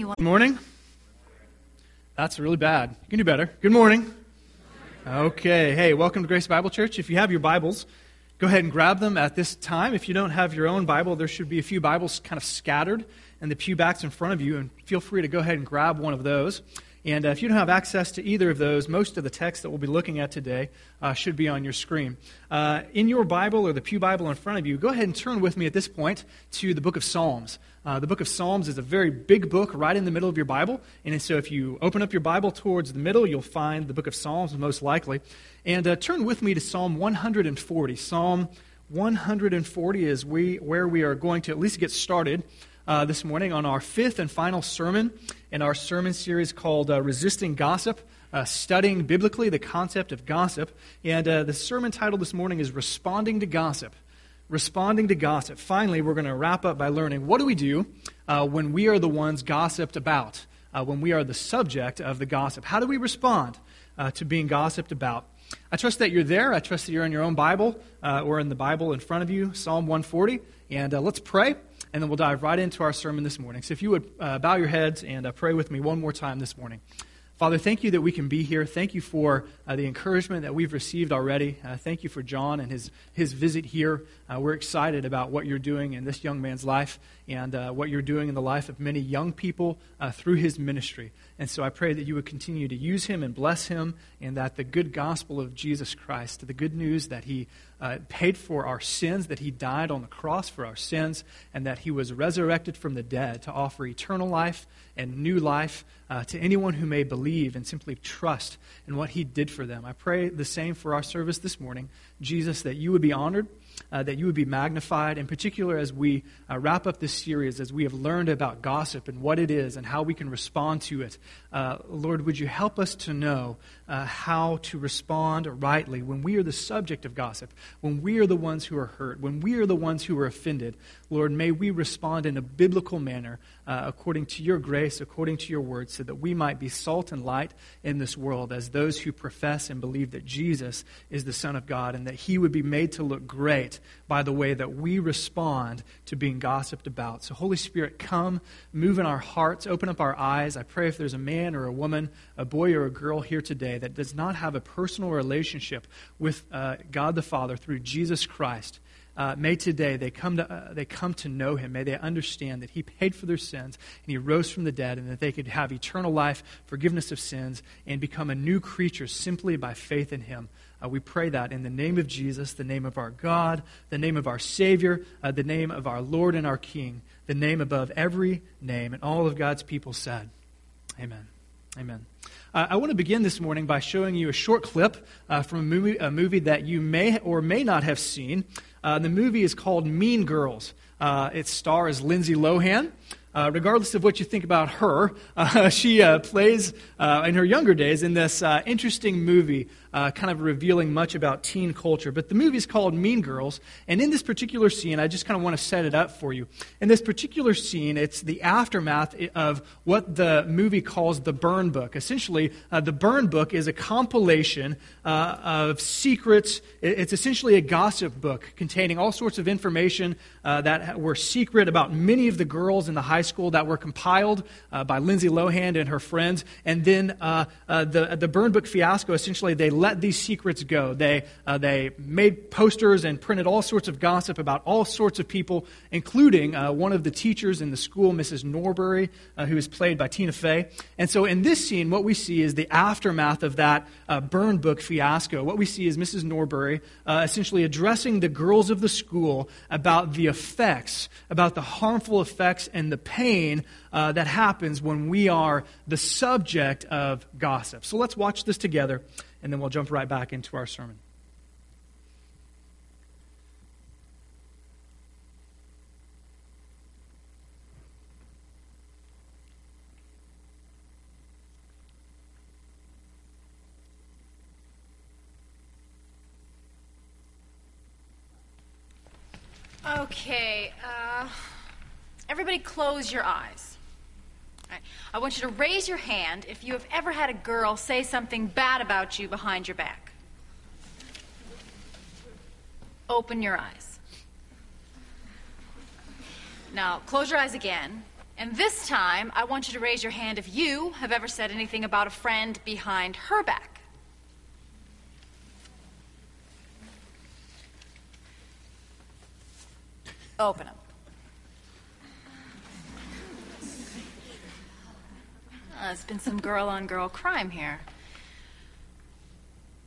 you. Good morning. That's really bad. You can do better. Good morning. Okay. Hey, welcome to Grace Bible Church. If you have your Bibles, go ahead and grab them at this time. If you don't have your own Bible, there should be a few Bibles kind of scattered in the pew backs in front of you, and feel free to go ahead and grab one of those. And uh, if you don't have access to either of those, most of the text that we'll be looking at today uh, should be on your screen. Uh, in your Bible or the Pew Bible in front of you, go ahead and turn with me at this point to the book of Psalms. Uh, the book of Psalms is a very big book right in the middle of your Bible. And so if you open up your Bible towards the middle, you'll find the book of Psalms most likely. And uh, turn with me to Psalm 140. Psalm 140 is we, where we are going to at least get started uh, this morning on our fifth and final sermon in our sermon series called uh, Resisting Gossip, uh, studying biblically the concept of gossip. And uh, the sermon title this morning is Responding to Gossip. Responding to gossip. Finally, we're going to wrap up by learning what do we do uh, when we are the ones gossiped about, uh, when we are the subject of the gossip. How do we respond to being gossiped about? I trust that you're there. I trust that you're in your own Bible or in the Bible in front of you, Psalm 140. And let's pray and then we'll dive right into our sermon this morning. So if you would uh, bow your heads and uh, pray with me one more time this morning. Father, thank you that we can be here. Thank you for uh, the encouragement that we've received already. Uh, thank you for John and his, his visit here. Uh, we're excited about what you're doing in this young man's life and uh, what you're doing in the life of many young people uh, through his ministry. And so I pray that you would continue to use him and bless him, and that the good gospel of Jesus Christ, the good news that he uh, paid for our sins, that he died on the cross for our sins, and that he was resurrected from the dead to offer eternal life and new life to anyone who may believe and simply trust in what he did for them. I pray the same for our service this morning. Jesus, that you would be honored uh, that you would be magnified, in particular as we uh, wrap up this series, as we have learned about gossip and what it is and how we can respond to it. Uh, Lord, would you help us to know uh, how to respond rightly when we are the subject of gossip, when we are the ones who are hurt, when we are the ones who are offended? Lord, may we respond in a biblical manner uh, according to your grace, according to your word, so that we might be salt and light in this world as those who profess and believe that Jesus is the Son of God and that he would be made to look great by the way that we respond to being gossiped about. So, Holy Spirit, come, move in our hearts, open up our eyes. I pray if there's a man or a woman, a boy or a girl here today that does not have a personal relationship with uh, God the Father through Jesus Christ, uh, may today they come, to, uh, they come to know him. May they understand that he paid for their sins and he rose from the dead and that they could have eternal life, forgiveness of sins, and become a new creature simply by faith in him. Uh, we pray that in the name of Jesus, the name of our God, the name of our Savior, uh, the name of our Lord and our King, the name above every name. And all of God's people said, Amen. Amen. Uh, I want to begin this morning by showing you a short clip uh, from a movie, a movie, that you may or may not have seen. Uh, the movie is called Mean Girls. Uh, star is Lindsay Lohan. Uh, regardless of what you think about her, uh, she uh, plays uh, in her younger days in this interesting movie, uh, kind of revealing much about teen culture. But the movie is called Mean Girls, and in this particular scene, I just kind of want to set it up for you. In this particular scene, it's the aftermath of what the movie calls the Burn Book. Essentially, the Burn Book is a compilation of secrets. It's essentially a gossip book containing all sorts of information that were secret about many of the girls in the high school that were compiled uh, by Lindsay Lohan and her friends. And then uh, uh, the, the Burn Book fiasco, essentially, they let these secrets go. They, uh, they made posters and printed all sorts of gossip about all sorts of people, including uh, one of the teachers in the school, Mrs. Norbury, uh, who is played by Tina Fey. And so in this scene, what we see is the aftermath of that Burn Book fiasco. What we see is Mrs. Norbury essentially addressing the girls of the school about the effects, about the harmful effects and the pain uh, that happens when we are the subject of gossip. So let's watch this together, and then we'll jump right back into our sermon. Okay, uh, Everybody close your eyes. Right. I want you to raise your hand if you have ever had a girl say something bad about you behind your back. Open your eyes. Now, close your eyes again And this time, I want you to raise your hand if you have ever said anything about a friend behind her back. Open them. There's been some girl on girl crime here.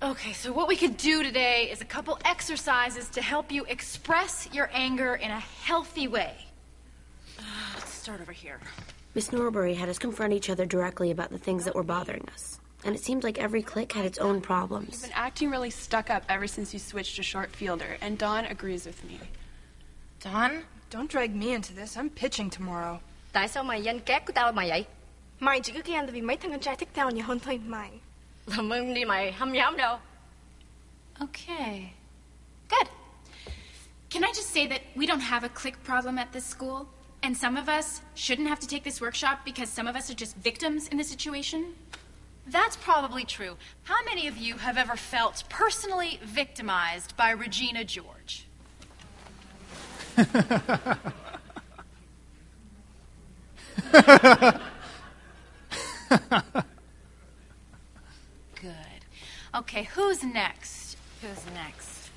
Okay, so what we could do today is a couple exercises to help you express your anger in a healthy way. Uh, let's start over here. Miss Norbury had us confront each other directly about the things that were bothering us. And it seemed like every clique had its own problems. You've been acting really stuck up ever since you switched to short fielder, and Dawn agrees with me. Dawn, don't drag me into this. I'm pitching tomorrow. Tại sao mày danh két của tao là mày vậy? Mày chỉ cứ ghen tại vì mấy thằng con trai thích tao nhiều hơn thôi mày. Làm ơn đi mày, không dám đâu. Okay. Good. Can I just say that we don't have a click problem at this school? And some of us shouldn't have to take this workshop because some of us are just victims in the situation? That's probably true. How many of you have ever felt personally victimized by Regina George? Good. Okay, who's next? Who's next?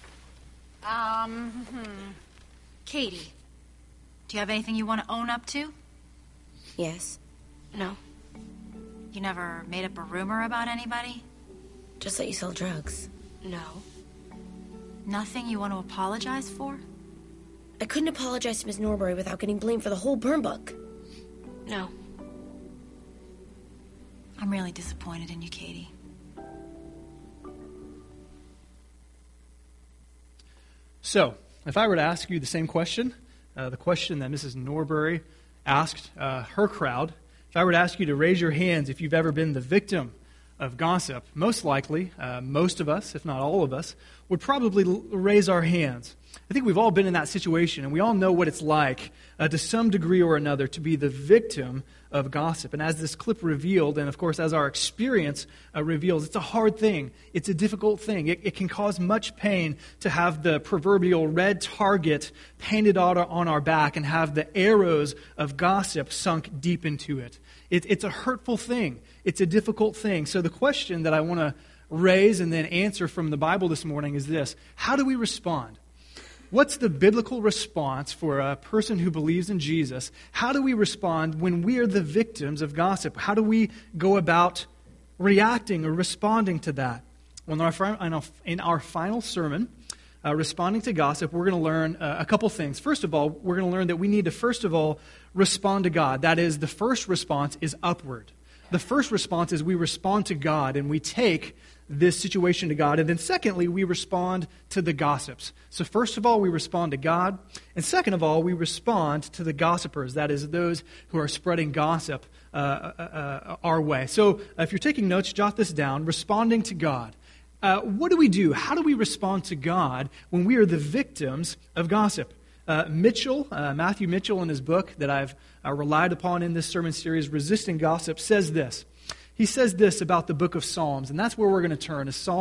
Um, hmm. Cady, do you have anything you want to own up to? Yes. No. You never made up a rumor about anybody? Just that you sell drugs. No. Nothing you want to apologize for? I couldn't apologize to Miss Norbury without getting blamed for the whole burn book. No. I'm really disappointed in you, Cady. So, if I were to ask you the same question, uh, the question that Mrs. Norbury asked uh, her crowd, if I were to ask you to raise your hands if you've ever been the victim of gossip, most likely, uh, most of us, if not all of us, would probably l- raise our hands. I think we've all been in that situation, and we all know what it's like, uh, to some degree or another, to be the victim of gossip. And as this clip revealed, and of course as our experience uh, reveals, it's a hard thing. It's a difficult thing. It, it, can cause much pain to have the proverbial red target painted on our, on our back and have the arrows of gossip sunk deep into it. it. It's a hurtful thing. It's a difficult thing. So the question that I want to raise and then answer from the Bible this morning is this How do we respond? What's the biblical response for a person who believes in Jesus? How do we respond when we are the victims of gossip? How do we go about reacting or responding to that? Well, in our, in our final sermon, uh, responding to gossip, we're going to learn uh, a couple things. First of all, we're going to learn that we need to, first of all, respond to God. That is, the first response is upward. The first response is we respond to God and we take this situation to God. And then, secondly, we respond to the gossips. So, first of all, we respond to God. And second of all, we respond to the gossipers, that is, those who are spreading gossip uh, uh, uh, our way. So, if you're taking notes, jot this down responding to God. Uh, what do we do? How do we respond to God when we are the victims of gossip? Uh, Mitchell, uh, Matthew Mitchell, in his book that I've relied upon in this sermon series, Resisting Gossip, says this he says this about the book of Psalms, and that's where we're going to turn, is Psalm